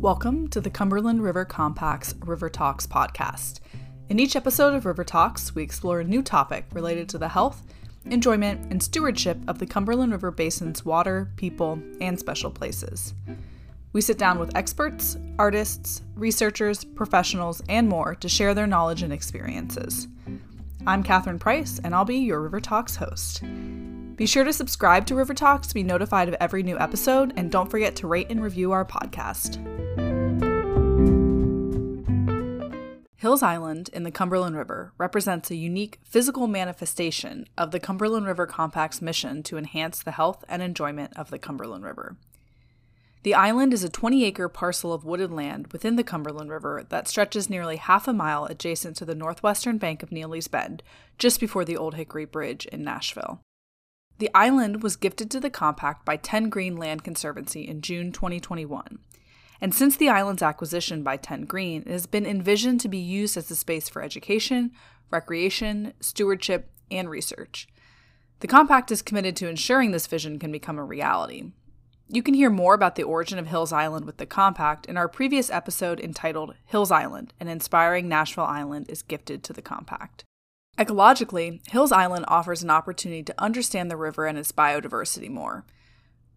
Welcome to the Cumberland River Compact's River Talks podcast. In each episode of River Talks, we explore a new topic related to the health, enjoyment, and stewardship of the Cumberland River Basin's water, people, and special places. We sit down with experts, artists, researchers, professionals, and more to share their knowledge and experiences. I'm Katherine Price, and I'll be your River Talks host. Be sure to subscribe to River Talks to be notified of every new episode, and don't forget to rate and review our podcast. Hills Island in the Cumberland River represents a unique physical manifestation of the Cumberland River Compact's mission to enhance the health and enjoyment of the Cumberland River. The island is a 20 acre parcel of wooded land within the Cumberland River that stretches nearly half a mile adjacent to the northwestern bank of Neely's Bend, just before the Old Hickory Bridge in Nashville. The island was gifted to the compact by 10 Green Land Conservancy in June 2021. And since the island's acquisition by 10 Green, it has been envisioned to be used as a space for education, recreation, stewardship, and research. The compact is committed to ensuring this vision can become a reality. You can hear more about the origin of Hills Island with the compact in our previous episode entitled Hills Island An Inspiring Nashville Island is Gifted to the Compact. Ecologically, Hills Island offers an opportunity to understand the river and its biodiversity more.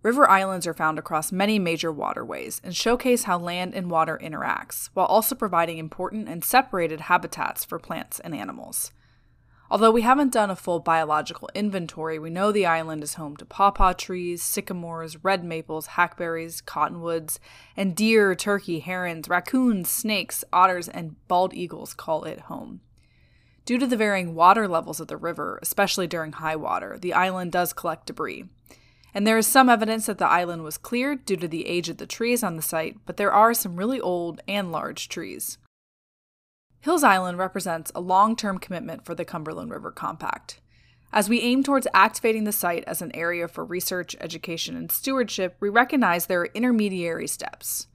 River islands are found across many major waterways and showcase how land and water interacts, while also providing important and separated habitats for plants and animals. Although we haven't done a full biological inventory, we know the island is home to pawpaw trees, sycamores, red maples, hackberries, cottonwoods, and deer, turkey, herons, raccoons, snakes, otters, and bald eagles call it home. Due to the varying water levels of the river, especially during high water, the island does collect debris. And there is some evidence that the island was cleared due to the age of the trees on the site, but there are some really old and large trees. Hills Island represents a long term commitment for the Cumberland River Compact. As we aim towards activating the site as an area for research, education, and stewardship, we recognize there are intermediary steps.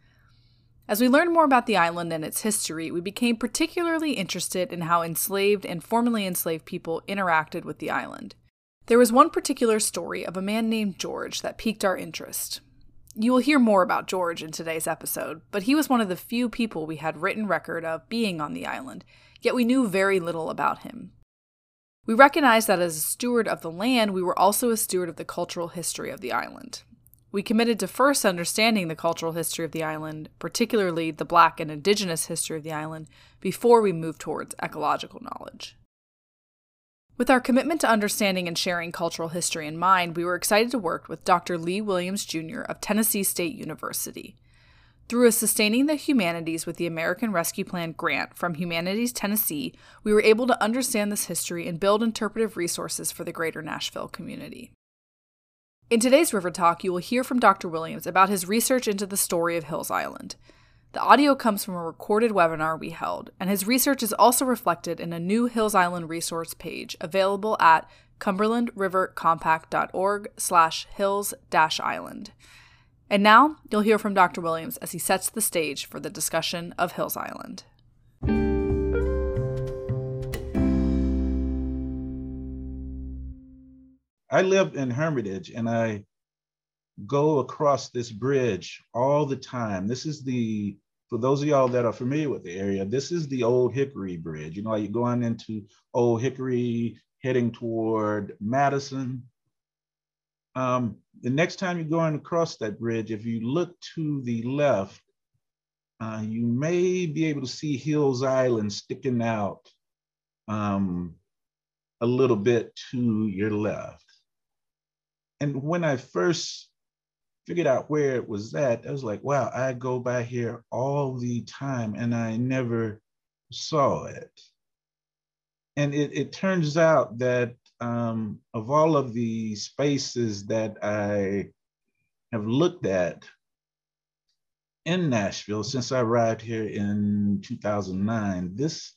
As we learned more about the island and its history, we became particularly interested in how enslaved and formerly enslaved people interacted with the island. There was one particular story of a man named George that piqued our interest. You will hear more about George in today's episode, but he was one of the few people we had written record of being on the island, yet we knew very little about him. We recognized that as a steward of the land, we were also a steward of the cultural history of the island. We committed to first understanding the cultural history of the island, particularly the Black and Indigenous history of the island, before we moved towards ecological knowledge. With our commitment to understanding and sharing cultural history in mind, we were excited to work with Dr. Lee Williams Jr. of Tennessee State University. Through a Sustaining the Humanities with the American Rescue Plan grant from Humanities Tennessee, we were able to understand this history and build interpretive resources for the greater Nashville community. In today's River Talk, you will hear from Dr. Williams about his research into the story of Hills Island. The audio comes from a recorded webinar we held, and his research is also reflected in a new Hills Island resource page available at cumberlandrivercompact.org slash hills-island. And now, you'll hear from Dr. Williams as he sets the stage for the discussion of Hills Island. I live in Hermitage and I go across this bridge all the time. This is the, for those of y'all that are familiar with the area, this is the Old Hickory Bridge. You know, you're going into Old Hickory, heading toward Madison. Um, the next time you're going across that bridge, if you look to the left, uh, you may be able to see Hills Island sticking out um, a little bit to your left and when I first figured out where it was at, I was like, wow, I go by here all the time and I never saw it. And it, it turns out that um, of all of the spaces that I have looked at in Nashville since I arrived here in 2009, this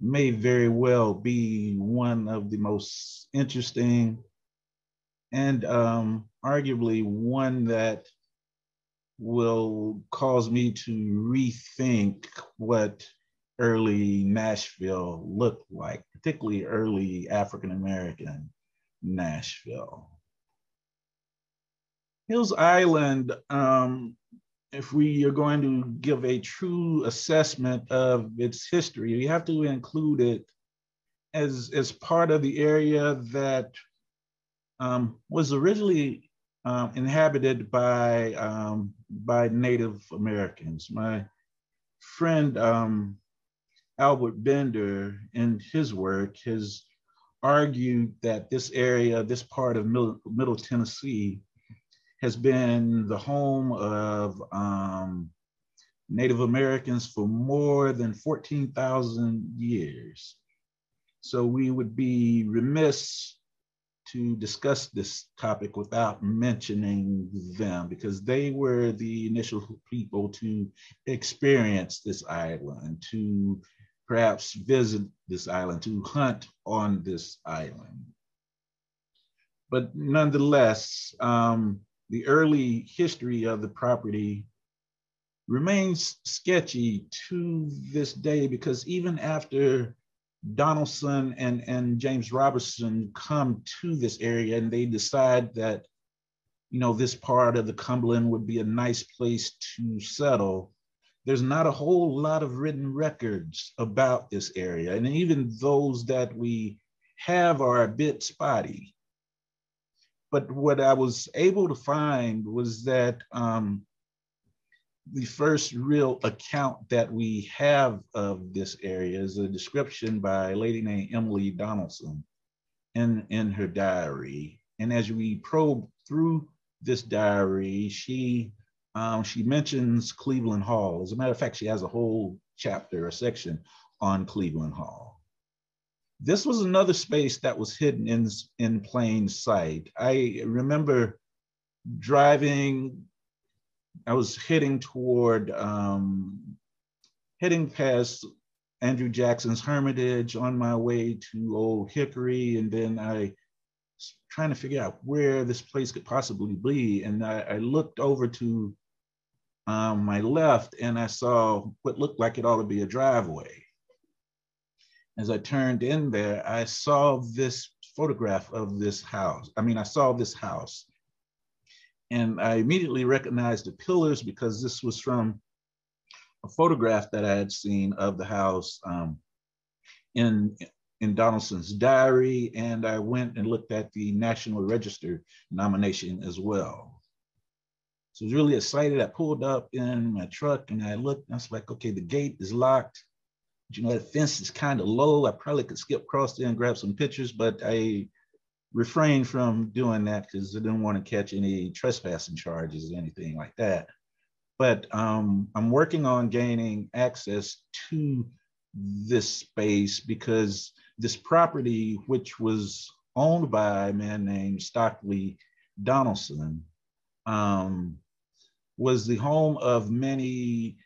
may very well be one of the most interesting and um, arguably one that will cause me to rethink what early Nashville looked like, particularly early African American Nashville. Hills Island um, if we are going to give a true assessment of its history, we have to include it as, as part of the area that um, was originally um, inhabited by, um, by Native Americans. My friend um, Albert Bender, in his work, has argued that this area, this part of Middle, Middle Tennessee, has been the home of um, Native Americans for more than 14,000 years. So we would be remiss to discuss this topic without mentioning them because they were the initial people to experience this island, to perhaps visit this island, to hunt on this island. But nonetheless, um, the early history of the property remains sketchy to this day because even after Donelson and, and James Robertson come to this area and they decide that, you know, this part of the Cumberland would be a nice place to settle, there's not a whole lot of written records about this area. And even those that we have are a bit spotty. But what I was able to find was that um, the first real account that we have of this area is a description by a lady named Emily Donelson in, in her diary. And as we probe through this diary, she um, she mentions Cleveland Hall. As a matter of fact, she has a whole chapter, a section on Cleveland Hall this was another space that was hidden in, in plain sight. I remember driving, I was heading toward, um, heading past Andrew Jackson's Hermitage on my way to Old Hickory. And then I was trying to figure out where this place could possibly be. And I, I looked over to um, my left and I saw what looked like it ought to be a driveway as I turned in there, I saw this photograph of this house. I mean, I saw this house. And I immediately recognized the pillars because this was from a photograph that I had seen of the house um, in, in Donelson's diary. And I went and looked at the National Register nomination as well. So I was really excited. I pulled up in my truck and I looked, and I was like, okay, the gate is locked you know, that fence is kind of low. I probably could skip across there and grab some pictures, but I refrained from doing that because I didn't want to catch any trespassing charges or anything like that. But um, I'm working on gaining access to this space because this property, which was owned by a man named Stockley Donelson, um, was the home of many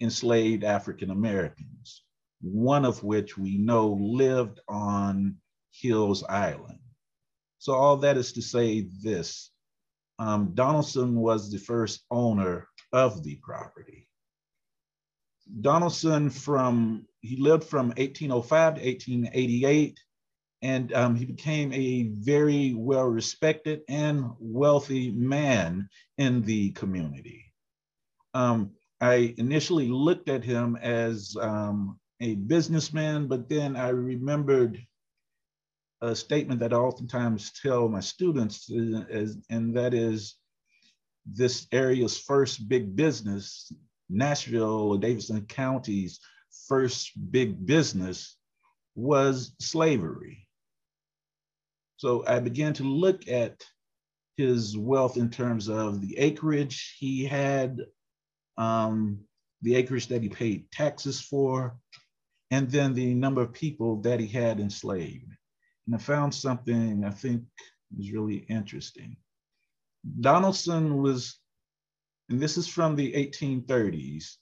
enslaved African Americans, one of which we know lived on Hills Island. So all that is to say this, um, Donelson was the first owner of the property. Donelson from, he lived from 1805 to 1888, and um, he became a very well respected and wealthy man in the community. Um, I initially looked at him as um, a businessman, but then I remembered a statement that I oftentimes tell my students, is, and that is this area's first big business, Nashville or Davidson County's first big business was slavery. So I began to look at his wealth in terms of the acreage he had um, the acreage that he paid taxes for, and then the number of people that he had enslaved. And I found something I think is really interesting. Donelson was, and this is from the 1830s,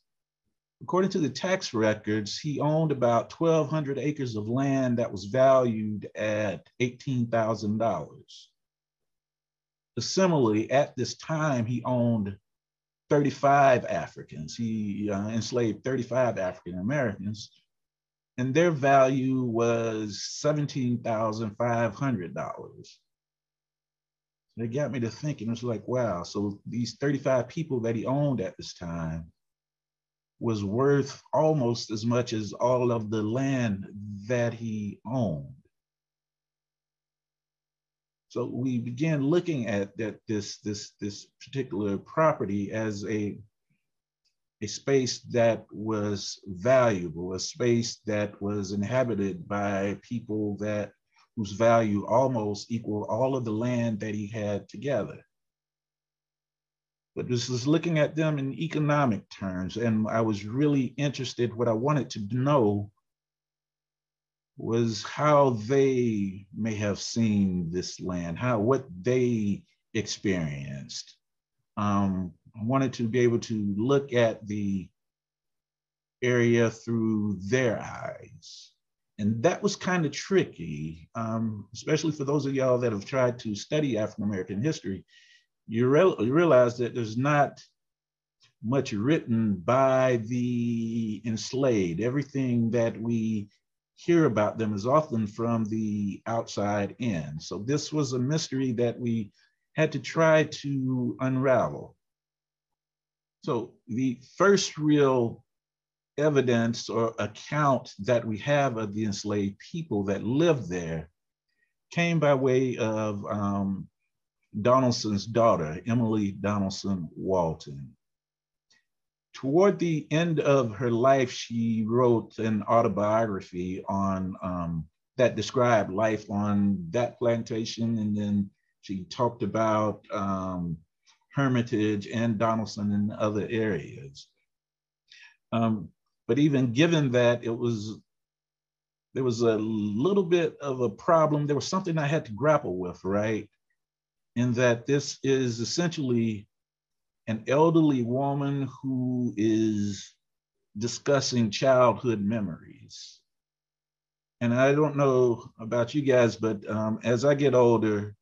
according to the tax records, he owned about 1,200 acres of land that was valued at $18,000. Similarly, at this time, he owned 35 Africans. He uh, enslaved 35 African Americans, and their value was $17,500. it got me to thinking. It was like, wow. So these 35 people that he owned at this time was worth almost as much as all of the land that he owned. So we began looking at that this this this particular property as a a space that was valuable, a space that was inhabited by people that whose value almost equal all of the land that he had together. But this is looking at them in economic terms, and I was really interested. What I wanted to know was how they may have seen this land, how what they experienced. Um, wanted to be able to look at the area through their eyes. And that was kind of tricky, um, especially for those of y'all that have tried to study African American history. You, re- you realize that there's not much written by the enslaved. Everything that we hear about them is often from the outside in. So this was a mystery that we had to try to unravel. So the first real evidence or account that we have of the enslaved people that lived there came by way of um, Donelson's daughter, Emily Donelson Walton. Toward the end of her life, she wrote an autobiography on um, that described life on that plantation, and then she talked about um, Hermitage and Donelson and other areas. Um, but even given that, it was there was a little bit of a problem. There was something I had to grapple with, right? In that this is essentially an elderly woman who is discussing childhood memories. And I don't know about you guys, but um, as I get older,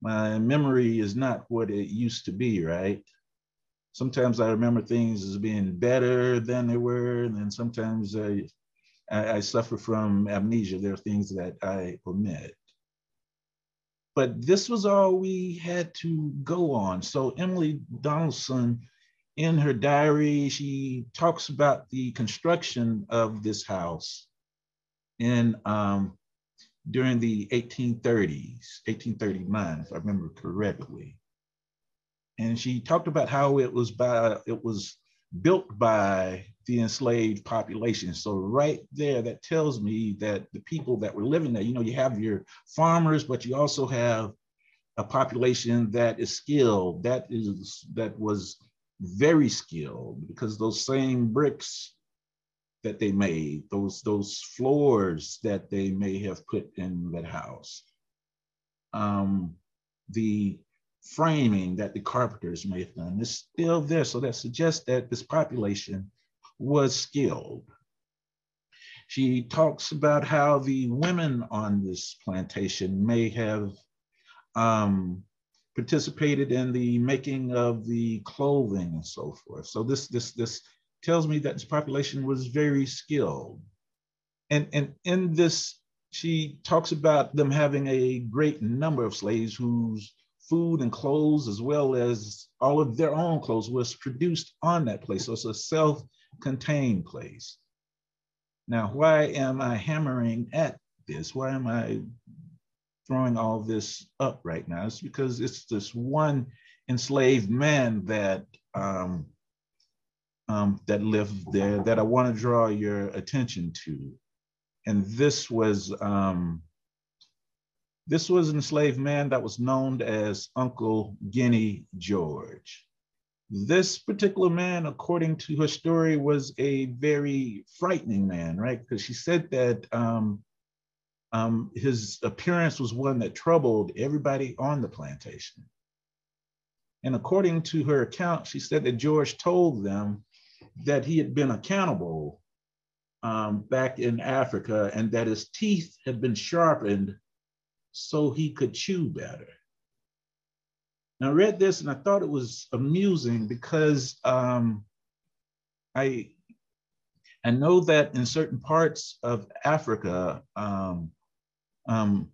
my memory is not what it used to be, right? Sometimes I remember things as being better than they were, and then sometimes I, I, I suffer from amnesia. There are things that I omit but this was all we had to go on. So Emily Donelson, in her diary, she talks about the construction of this house in um, during the 1830s, 1839, if I remember correctly. And she talked about how it was by it was built by the enslaved population. So right there, that tells me that the people that were living there, you know, you have your farmers, but you also have a population that is skilled, that is that was very skilled because those same bricks that they made, those those floors that they may have put in that house, um, the framing that the carpenters may have done is still there. So that suggests that this population was skilled. She talks about how the women on this plantation may have um, participated in the making of the clothing and so forth. So this this this tells me that this population was very skilled. And, and in this, she talks about them having a great number of slaves whose food and clothes, as well as all of their own clothes, was produced on that place. So it's a self contained place. Now, why am I hammering at this? Why am I throwing all this up right now? It's because it's this one enslaved man that um, um, that lived there that I want to draw your attention to. And this was um, this was an enslaved man that was known as Uncle Guinea George. This particular man, according to her story, was a very frightening man, right? Because she said that um, um, his appearance was one that troubled everybody on the plantation. And according to her account, she said that George told them that he had been accountable um, back in Africa and that his teeth had been sharpened so he could chew better. Now, I read this and I thought it was amusing because um, I, I know that in certain parts of Africa, um, um,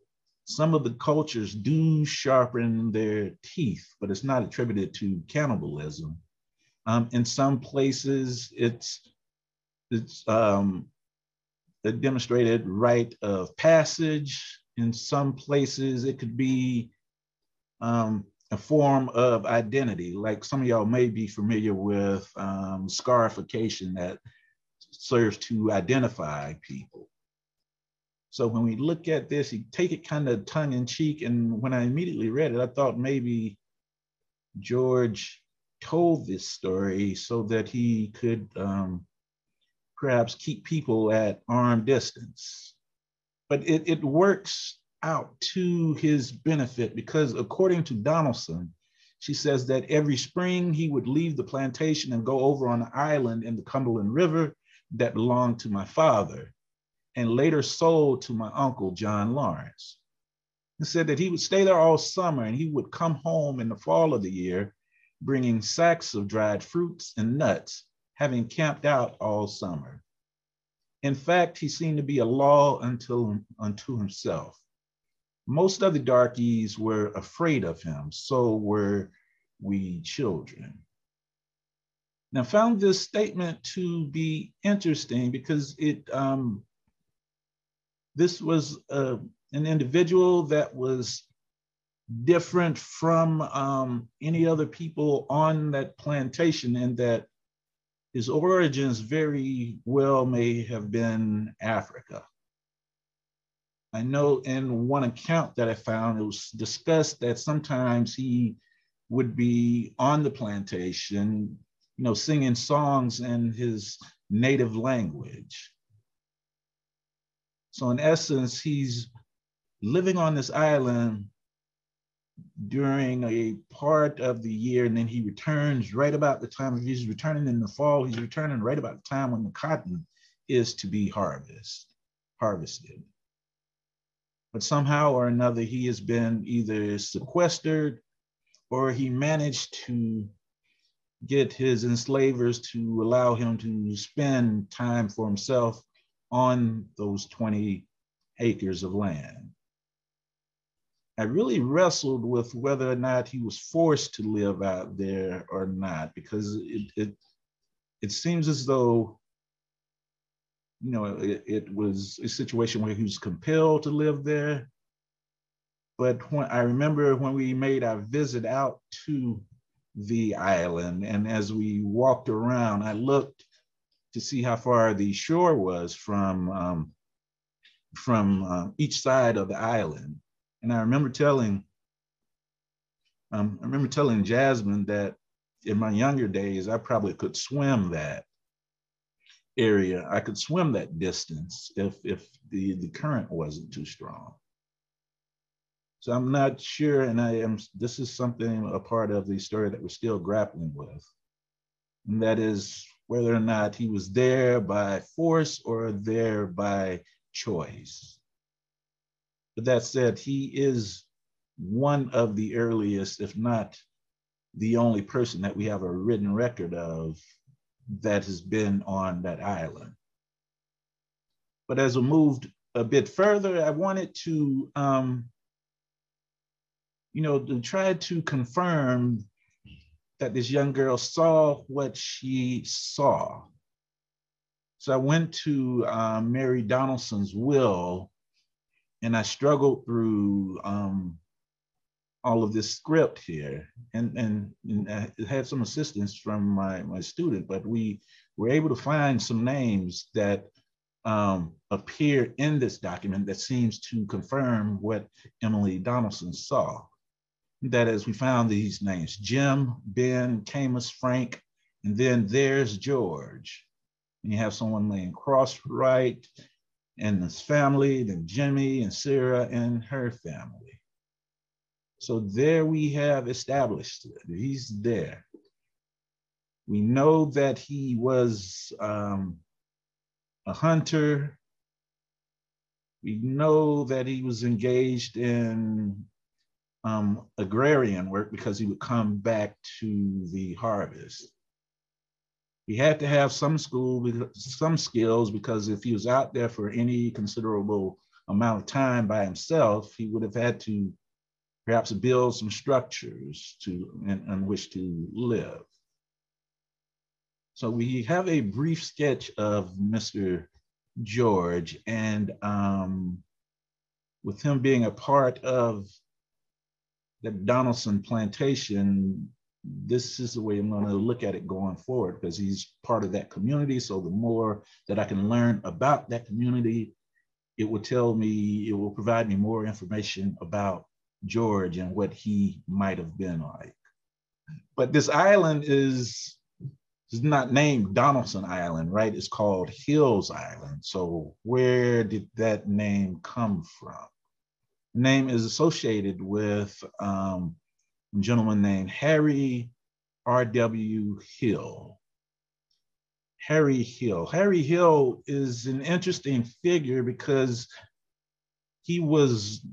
some of the cultures do sharpen their teeth, but it's not attributed to cannibalism. Um, in some places, it's it's um, a demonstrated rite of passage. In some places, it could be um, a form of identity. Like some of y'all may be familiar with um, scarification that serves to identify people. So when we look at this, you take it kind of tongue in cheek. And when I immediately read it, I thought maybe George told this story so that he could um, perhaps keep people at arm distance. But it, it works out to his benefit because according to Donelson, she says that every spring he would leave the plantation and go over on an island in the Cumberland River that belonged to my father and later sold to my uncle, John Lawrence. He said that he would stay there all summer and he would come home in the fall of the year, bringing sacks of dried fruits and nuts, having camped out all summer. In fact, he seemed to be a law unto, unto himself. Most of the darkies were afraid of him, so were we children. Now, found this statement to be interesting because it um, this was uh, an individual that was different from um, any other people on that plantation in that his origins very well may have been Africa. I know in one account that I found, it was discussed that sometimes he would be on the plantation, you know, singing songs in his native language. So in essence, he's living on this island during a part of the year, and then he returns right about the time of he's returning in the fall, he's returning right about the time when the cotton is to be harvest, harvested. But somehow or another, he has been either sequestered or he managed to get his enslavers to allow him to spend time for himself on those 20 acres of land. I really wrestled with whether or not he was forced to live out there or not, because it it, it seems as though, you know, it, it was a situation where he was compelled to live there. But when I remember when we made our visit out to the island, and as we walked around, I looked to see how far the shore was from um, from uh, each side of the island. And I remember telling, um, I remember telling Jasmine that in my younger days, I probably could swim that area. I could swim that distance if if the the current wasn't too strong. So I'm not sure, and I am. This is something a part of the story that we're still grappling with, and that is whether or not he was there by force or there by choice. But that said, he is one of the earliest, if not the only person that we have a written record of that has been on that island. But as we moved a bit further, I wanted to, um, you know, to try to confirm that this young girl saw what she saw. So I went to um, Mary Donelson's will and I struggled through um, all of this script here and, and, and I had some assistance from my, my student, but we were able to find some names that um, appear in this document that seems to confirm what Emily Donelson saw that is, we found these names Jim, Ben, Camus, Frank, and then there's George. And you have someone laying cross right and his family, then Jimmy and Sarah and her family. So there we have established. He's there. We know that he was um, a hunter. We know that he was engaged in um, agrarian work because he would come back to the harvest. He had to have some school, some skills, because if he was out there for any considerable amount of time by himself, he would have had to perhaps build some structures to in, in which to live. So we have a brief sketch of Mr. George and um, with him being a part of the Donelson plantation, this is the way I'm going to look at it going forward because he's part of that community. So the more that I can learn about that community, it will tell me, it will provide me more information about George and what he might have been like. But this island is, is not named Donelson Island, right? It's called Hills Island. So where did that name come from? Name is associated with um, gentleman named Harry R.W. Hill. Harry Hill. Harry Hill is an interesting figure because he was,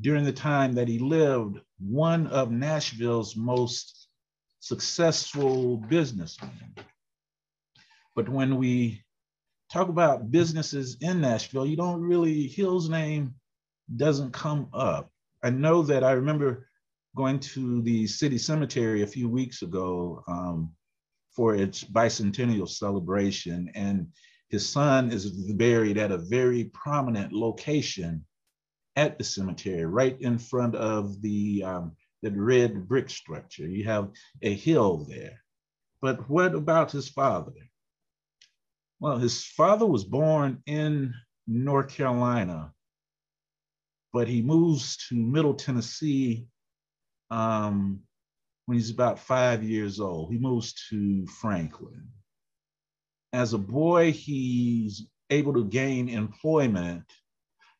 during the time that he lived, one of Nashville's most successful businessmen. But when we talk about businesses in Nashville, you don't really, Hill's name doesn't come up. I know that I remember going to the city cemetery a few weeks ago um, for its bicentennial celebration, and his son is buried at a very prominent location at the cemetery, right in front of the um, red brick structure. You have a hill there. But what about his father? Well, his father was born in North Carolina but he moves to Middle Tennessee um, when he's about five years old. He moves to Franklin. As a boy, he's able to gain employment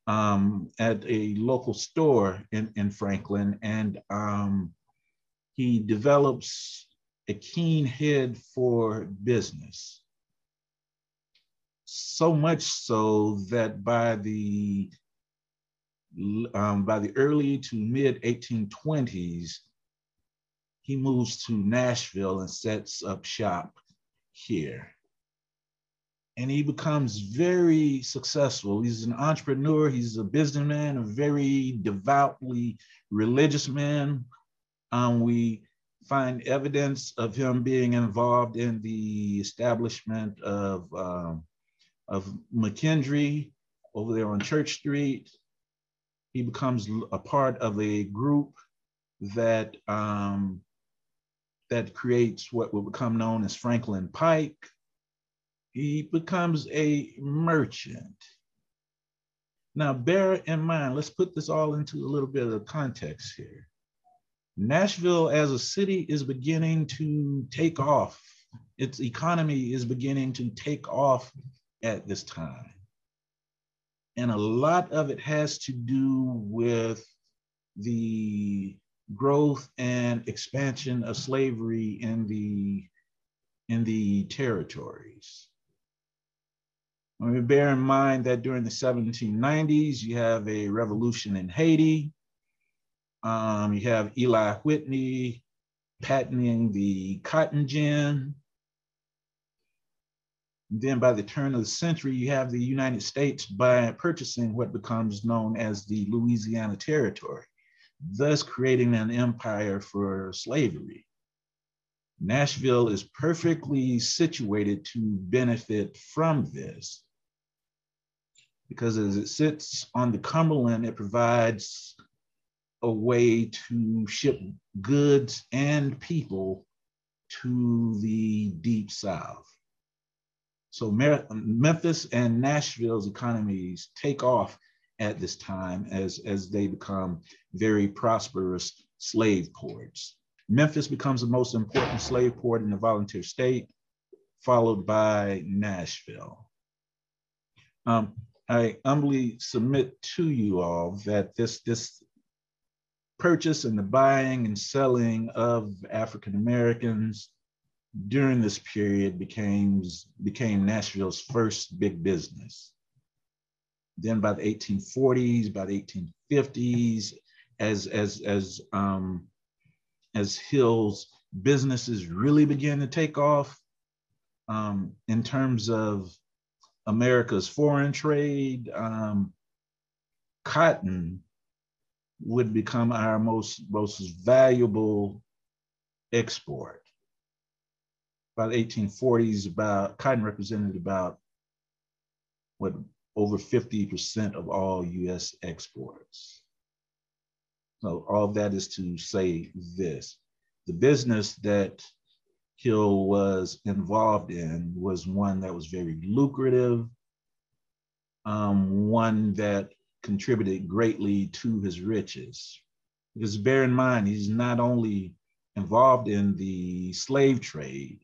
um, at a local store in, in Franklin, and um, he develops a keen head for business. So much so that by the um, by the early to mid 1820s, he moves to Nashville and sets up shop here. And he becomes very successful. He's an entrepreneur, he's a businessman, a very devoutly religious man. Um, we find evidence of him being involved in the establishment of, um, of McKendree over there on Church Street he becomes a part of a group that um, that creates what will become known as Franklin Pike. He becomes a merchant. Now, bear in mind, let's put this all into a little bit of context here. Nashville as a city is beginning to take off. Its economy is beginning to take off at this time. And a lot of it has to do with the growth and expansion of slavery in the in the territories. I mean, bear in mind that during the 1790s, you have a revolution in Haiti. Um, you have Eli Whitney patenting the cotton gin. Then by the turn of the century, you have the United States by purchasing what becomes known as the Louisiana Territory, thus creating an empire for slavery. Nashville is perfectly situated to benefit from this because as it sits on the Cumberland, it provides a way to ship goods and people to the deep South. So Memphis and Nashville's economies take off at this time as, as they become very prosperous slave ports. Memphis becomes the most important slave port in the volunteer state, followed by Nashville. Um, I humbly submit to you all that this, this purchase and the buying and selling of African Americans during this period became, became Nashville's first big business. Then by the 1840s, by the 1850s, as, as, as, um, as Hill's businesses really began to take off um, in terms of America's foreign trade, um, cotton would become our most, most valuable export. About 1840s, about cotton represented about what over 50% of all US exports. So all that is to say this. The business that Hill was involved in was one that was very lucrative, um, one that contributed greatly to his riches. Because bear in mind, he's not only involved in the slave trade,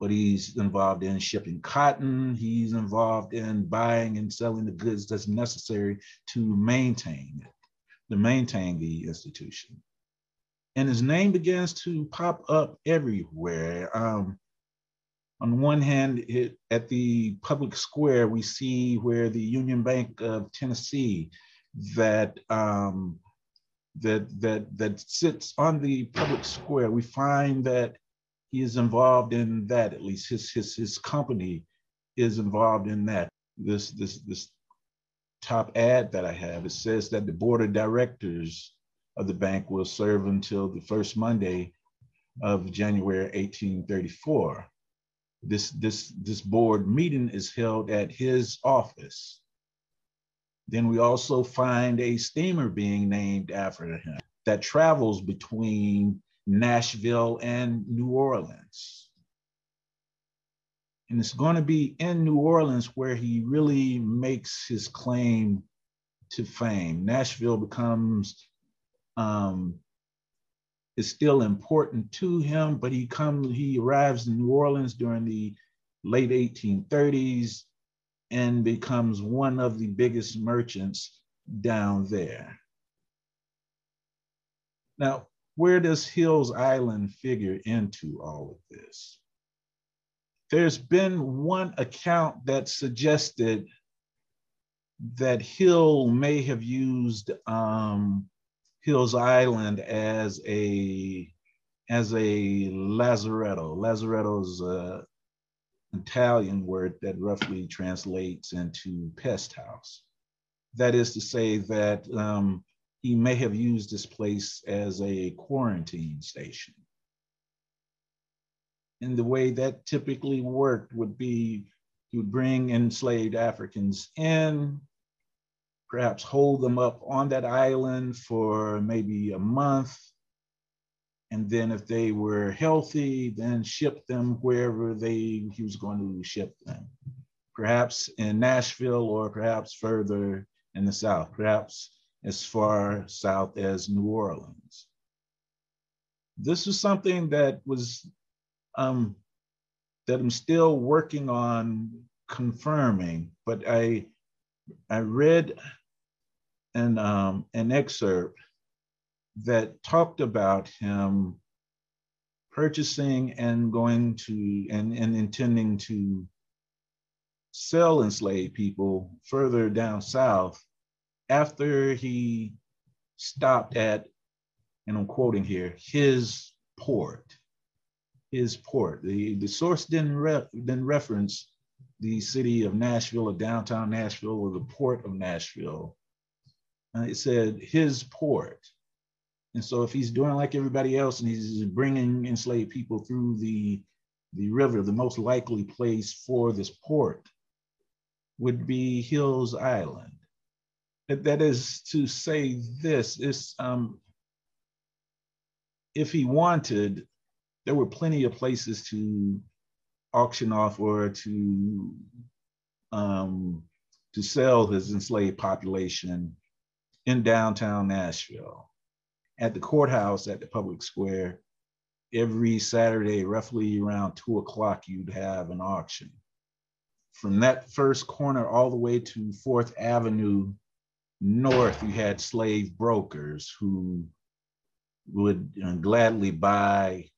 but he's involved in shipping cotton. He's involved in buying and selling the goods that's necessary to maintain it, to maintain the institution. And his name begins to pop up everywhere. Um, on one hand, it, at the public square, we see where the Union Bank of Tennessee that um, that that that sits on the public square. We find that he is involved in that. At least his his his company is involved in that. This this this top ad that I have it says that the board of directors of the bank will serve until the first Monday of January 1834. This this this board meeting is held at his office. Then we also find a steamer being named after him that travels between Nashville and New Orleans. And it's going to be in New Orleans where he really makes his claim to fame. Nashville becomes um, is still important to him, but he comes, he arrives in New Orleans during the late 1830s and becomes one of the biggest merchants down there. Now, where does Hills Island figure into all of this? There's been one account that suggested that Hill may have used um, Hills Island as a as a lazaretto. Lazaretto is an Italian word that roughly translates into pest house. That is to say that um, he may have used this place as a quarantine station. And the way that typically worked would be he would bring enslaved Africans in, perhaps hold them up on that island for maybe a month. And then if they were healthy, then ship them wherever they he was going to ship them. Perhaps in Nashville or perhaps further in the South, perhaps as far south as New Orleans. This is something that was um, that I'm still working on confirming, but I I read an um, an excerpt that talked about him purchasing and going to and, and intending to sell enslaved people further down south after he stopped at, and I'm quoting here, his port, his port. The, the source didn't, re- didn't reference the city of Nashville or downtown Nashville or the port of Nashville. Uh, it said his port. And so if he's doing like everybody else and he's bringing enslaved people through the, the river, the most likely place for this port would be Hills Island that is to say this is um, if he wanted, there were plenty of places to auction off or to um, to sell his enslaved population in downtown Nashville. At the courthouse at the public square, every Saturday, roughly around two o'clock, you'd have an auction. From that first corner all the way to Fourth Avenue north, you had slave brokers who would gladly buy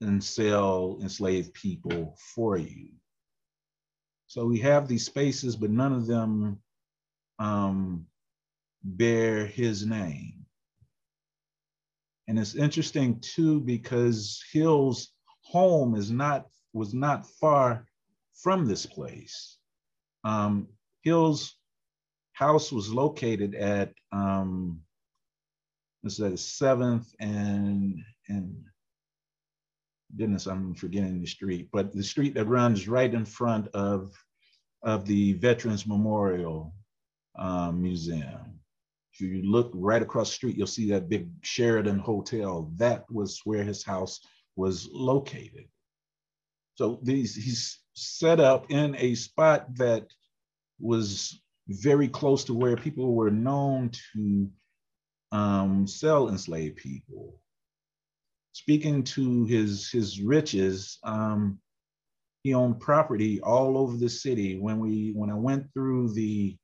and sell enslaved people for you. So we have these spaces, but none of them um, bear his name. And it's interesting too because Hill's home is not was not far from this place. Um, Hill's house was located at um, let's say Seventh and and goodness, I'm forgetting the street, but the street that runs right in front of of the Veterans Memorial um, Museum. If you look right across the street, you'll see that big Sheraton Hotel. That was where his house was located. So these he's set up in a spot that was very close to where people were known to um, sell enslaved people. Speaking to his his riches, um, he owned property all over the city. When we when I went through the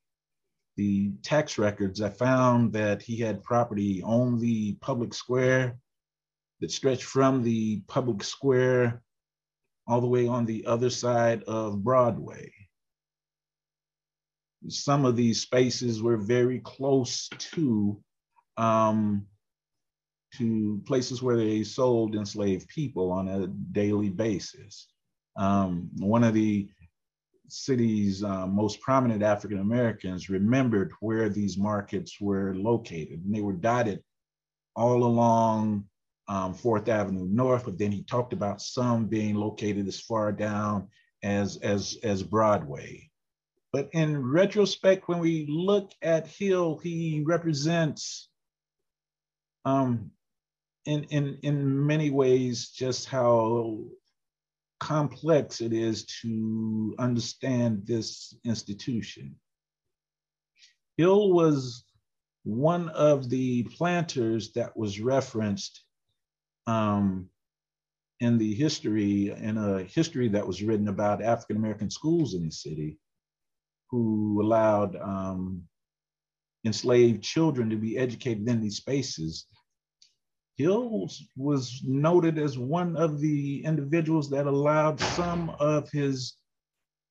the tax records, I found that he had property on the public square that stretched from the public square all the way on the other side of Broadway. Some of these spaces were very close to um, to places where they sold enslaved people on a daily basis. Um, one of the city's uh, most prominent African Americans remembered where these markets were located, and they were dotted all along um, Fourth Avenue North. But then he talked about some being located as far down as as as Broadway. But in retrospect, when we look at Hill, he represents um, in, in, in many ways just how complex it is to understand this institution. Hill was one of the planters that was referenced um, in the history, in a history that was written about African American schools in the city, who allowed um, enslaved children to be educated in these spaces Hill was noted as one of the individuals that allowed some of his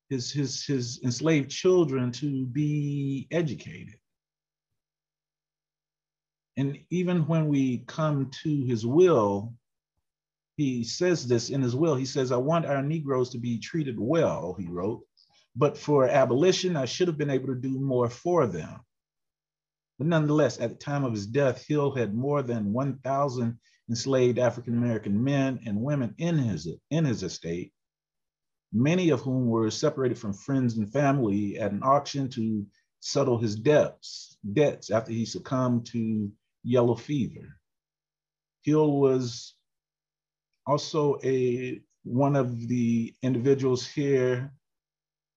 his his his enslaved children to be educated. And even when we come to his will, he says this in his will. He says, I want our Negroes to be treated well, he wrote, but for abolition, I should have been able to do more for them. But nonetheless, at the time of his death, Hill had more than 1,000 enslaved African American men and women in his, in his estate, many of whom were separated from friends and family at an auction to settle his debts, debts after he succumbed to yellow fever. Hill was also a one of the individuals here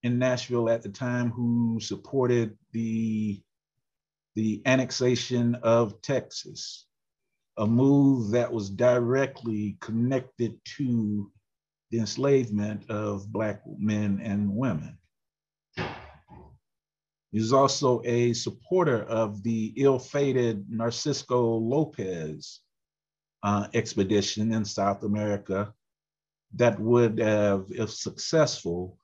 in Nashville at the time who supported the the annexation of Texas, a move that was directly connected to the enslavement of Black men and women. He was also a supporter of the ill-fated Narciso Lopez uh, expedition in South America that would have, if successful,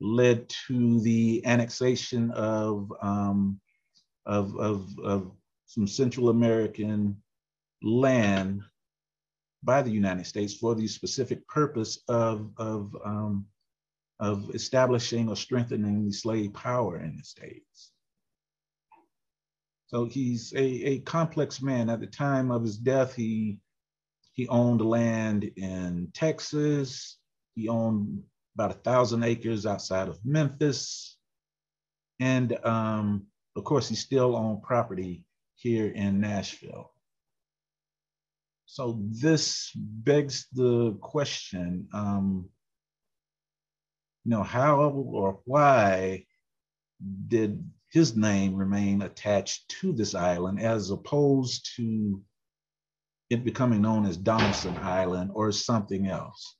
led to the annexation of um, of, of, of some Central American land by the United States for the specific purpose of, of, um, of establishing or strengthening the slave power in the States. So he's a, a complex man. At the time of his death, he, he owned land in Texas. He owned about a thousand acres outside of Memphis. And um, of course, he still owned property here in Nashville. So this begs the question, um, you know, how or why did his name remain attached to this island as opposed to it becoming known as Donelson Island or something else?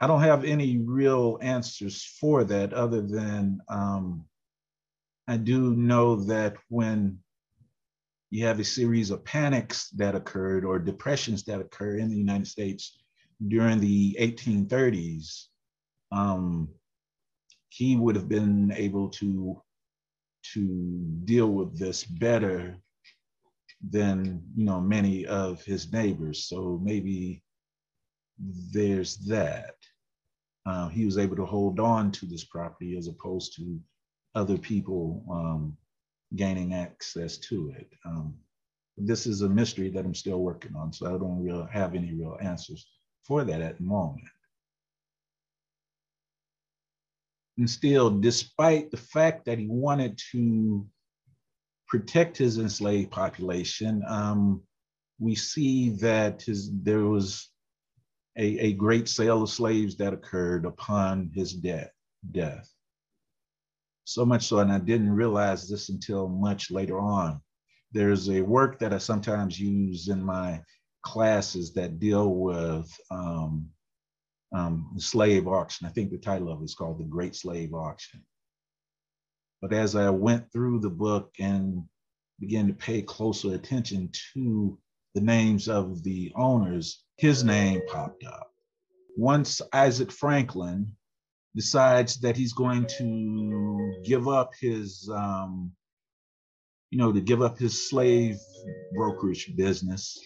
I don't have any real answers for that other than um, I do know that when you have a series of panics that occurred or depressions that occur in the United States during the 1830s, um, he would have been able to to deal with this better than you know many of his neighbors. So maybe there's that. Uh, he was able to hold on to this property as opposed to other people um, gaining access to it. Um, this is a mystery that I'm still working on, so I don't really have any real answers for that at the moment. And still, despite the fact that he wanted to protect his enslaved population, um, we see that his, there was a, a great sale of slaves that occurred upon his death. death. So much so, and I didn't realize this until much later on. There's a work that I sometimes use in my classes that deal with um, um, the slave auction. I think the title of it is called The Great Slave Auction. But as I went through the book and began to pay closer attention to the names of the owners, his name popped up. Once Isaac Franklin decides that he's going to give up his, um, you know, to give up his slave brokerage business,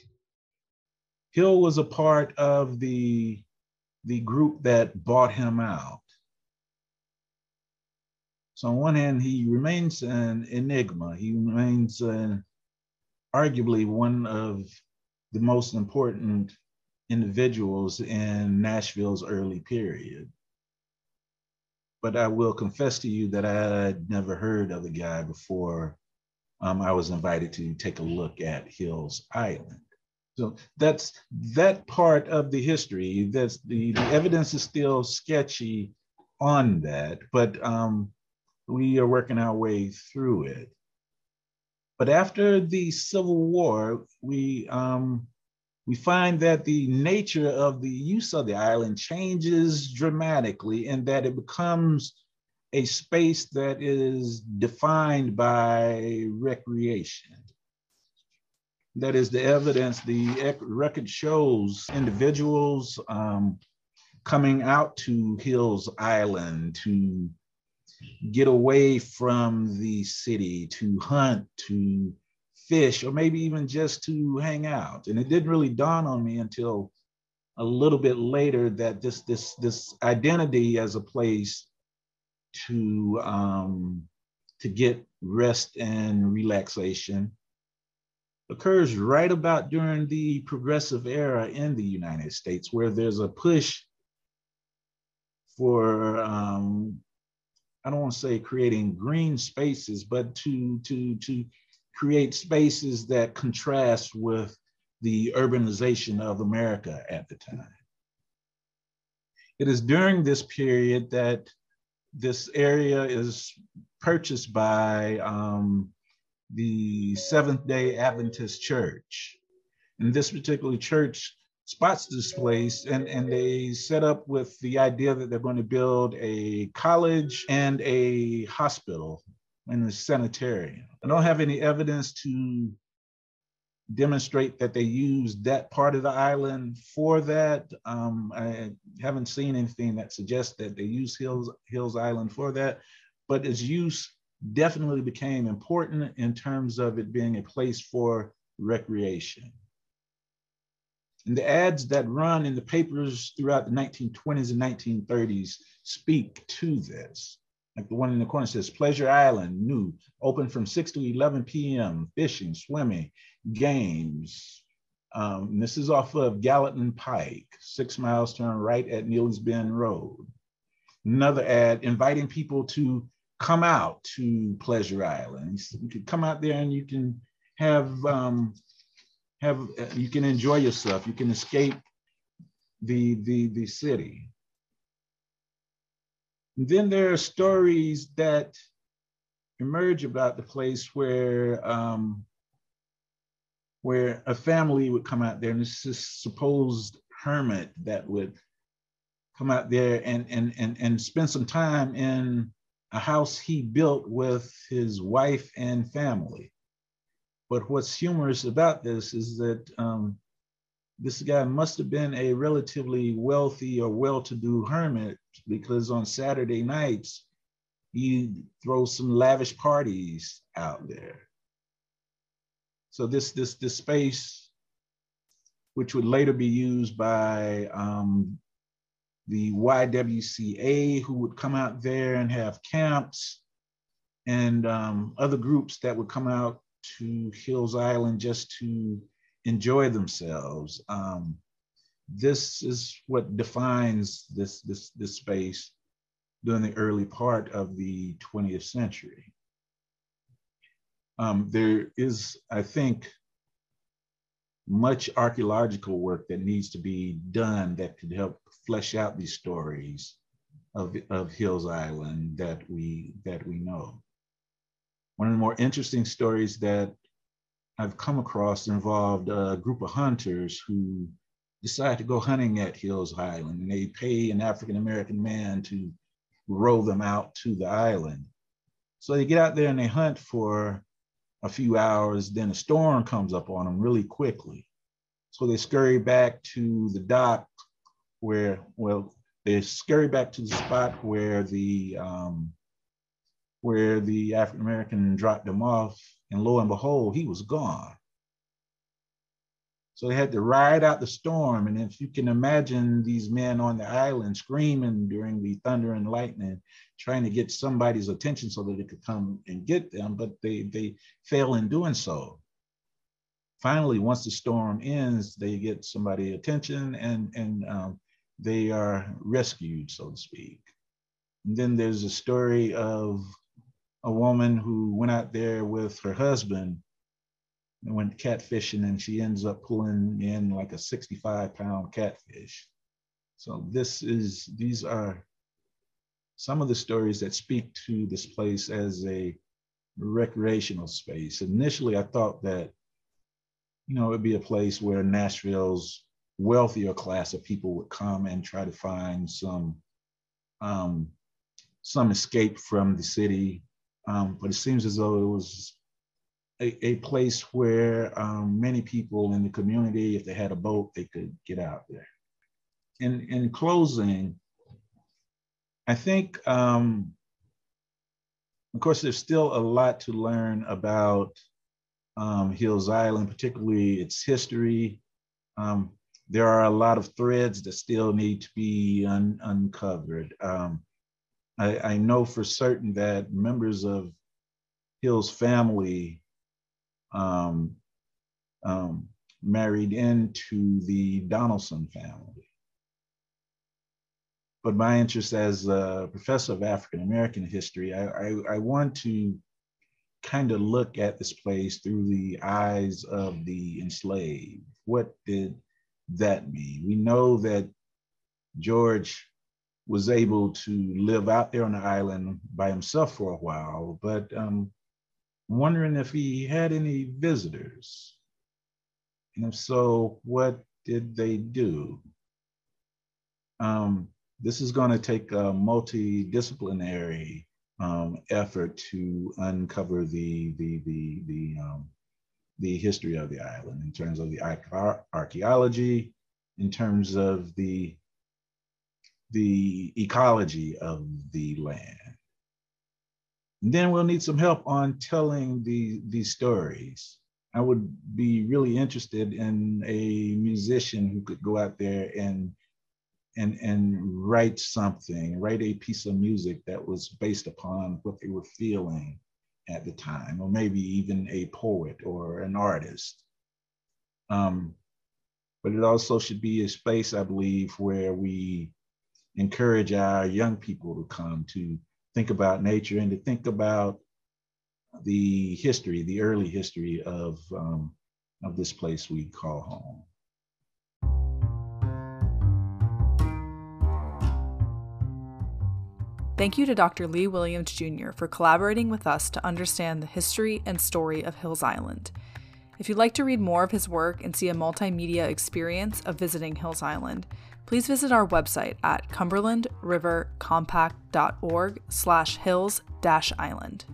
Hill was a part of the the group that bought him out. So on one hand, he remains an enigma. He remains uh, arguably one of the most important individuals in Nashville's early period. But I will confess to you that I had never heard of the guy before um, I was invited to take a look at Hills Island. So that's that part of the history. That's the, the evidence is still sketchy on that, but um, we are working our way through it. But after the Civil War, we um, we find that the nature of the use of the island changes dramatically in that it becomes a space that is defined by recreation. That is the evidence, the record shows individuals um, coming out to Hills Island to get away from the city, to hunt, to fish, or maybe even just to hang out. And it didn't really dawn on me until a little bit later that this this this identity as a place to um, to get rest and relaxation occurs right about during the progressive era in the United States, where there's a push for um, I don't want to say creating green spaces, but to to to create spaces that contrast with the urbanization of America at the time. It is during this period that this area is purchased by um, the Seventh day Adventist Church. And this particular church spots this place and, and they set up with the idea that they're going to build a college and a hospital and the sanitarium. I don't have any evidence to demonstrate that they used that part of the island for that. Um, I haven't seen anything that suggests that they used Hills, Hills Island for that, but its use definitely became important in terms of it being a place for recreation. And the ads that run in the papers throughout the 1920s and 1930s speak to this. Like the one in the corner says, Pleasure Island, new, open from 6 to 11 p.m., fishing, swimming, games. Um, this is off of Gallatin Pike, six miles turn right at Neely's Bend Road. Another ad inviting people to come out to Pleasure Island. You can come out there and you can have um, have you can enjoy yourself. You can escape the the the city. And then there are stories that emerge about the place where um, where a family would come out there, and this is supposed hermit that would come out there and and and and spend some time in a house he built with his wife and family. But what's humorous about this is that um, this guy must have been a relatively wealthy or well-to-do hermit because on Saturday nights, you throw some lavish parties out there. So this this this space, which would later be used by um, the YWCA who would come out there and have camps, and um, other groups that would come out to Hills Island just to enjoy themselves. Um, this is what defines this, this, this space during the early part of the 20th century. Um, there is, I think, much archaeological work that needs to be done that could help flesh out these stories of, of Hills Island that we that we know. One of the more interesting stories that I've come across involved a group of hunters who decide to go hunting at Hills Island and they pay an African American man to row them out to the island. So they get out there and they hunt for a few hours, then a storm comes up on them really quickly. So they scurry back to the dock where, well, they scurry back to the spot where the um, where the African American dropped him off, and lo and behold, he was gone. So they had to ride out the storm. And if you can imagine these men on the island screaming during the thunder and lightning, trying to get somebody's attention so that they could come and get them, but they, they fail in doing so. Finally, once the storm ends, they get somebody attention and, and um, they are rescued, so to speak. And then there's a story of a woman who went out there with her husband and went catfishing and she ends up pulling in like a 65 pound catfish. So this is, these are some of the stories that speak to this place as a recreational space. Initially, I thought that, you know, it'd be a place where Nashville's wealthier class of people would come and try to find some um, some escape from the city. Um, but it seems as though it was a, a place where um, many people in the community, if they had a boat, they could get out there. In, in closing, I think, um, of course, there's still a lot to learn about um, Hills Island, particularly its history. Um, there are a lot of threads that still need to be un uncovered. Um, I, I, know for certain that members of Hill's family um, um, married into the Donelson family. But my interest as a professor of African American history, I, I, I want to kind of look at this place through the eyes of the enslaved. What did that mean? We know that George was able to live out there on the island by himself for a while, but um, wondering if he had any visitors. And if so, what did they do? Um, this is going to take a multidisciplinary um, effort to uncover the the the the um, the history of the island in terms of the archaeology, in terms of the the ecology of the land. Then we'll need some help on telling the, these stories. I would be really interested in a musician who could go out there and and and write something, write a piece of music that was based upon what they were feeling at the time, or maybe even a poet or an artist. Um, but it also should be a space, I believe, where we encourage our young people to come to think about nature and to think about the history, the early history of, um, of this place we call home. Thank you to Dr. Lee Williams Jr. for collaborating with us to understand the history and story of Hills Island. If you'd like to read more of his work and see a multimedia experience of visiting Hills Island, please visit our website at cumberlandrivercompact.org slash hills-island.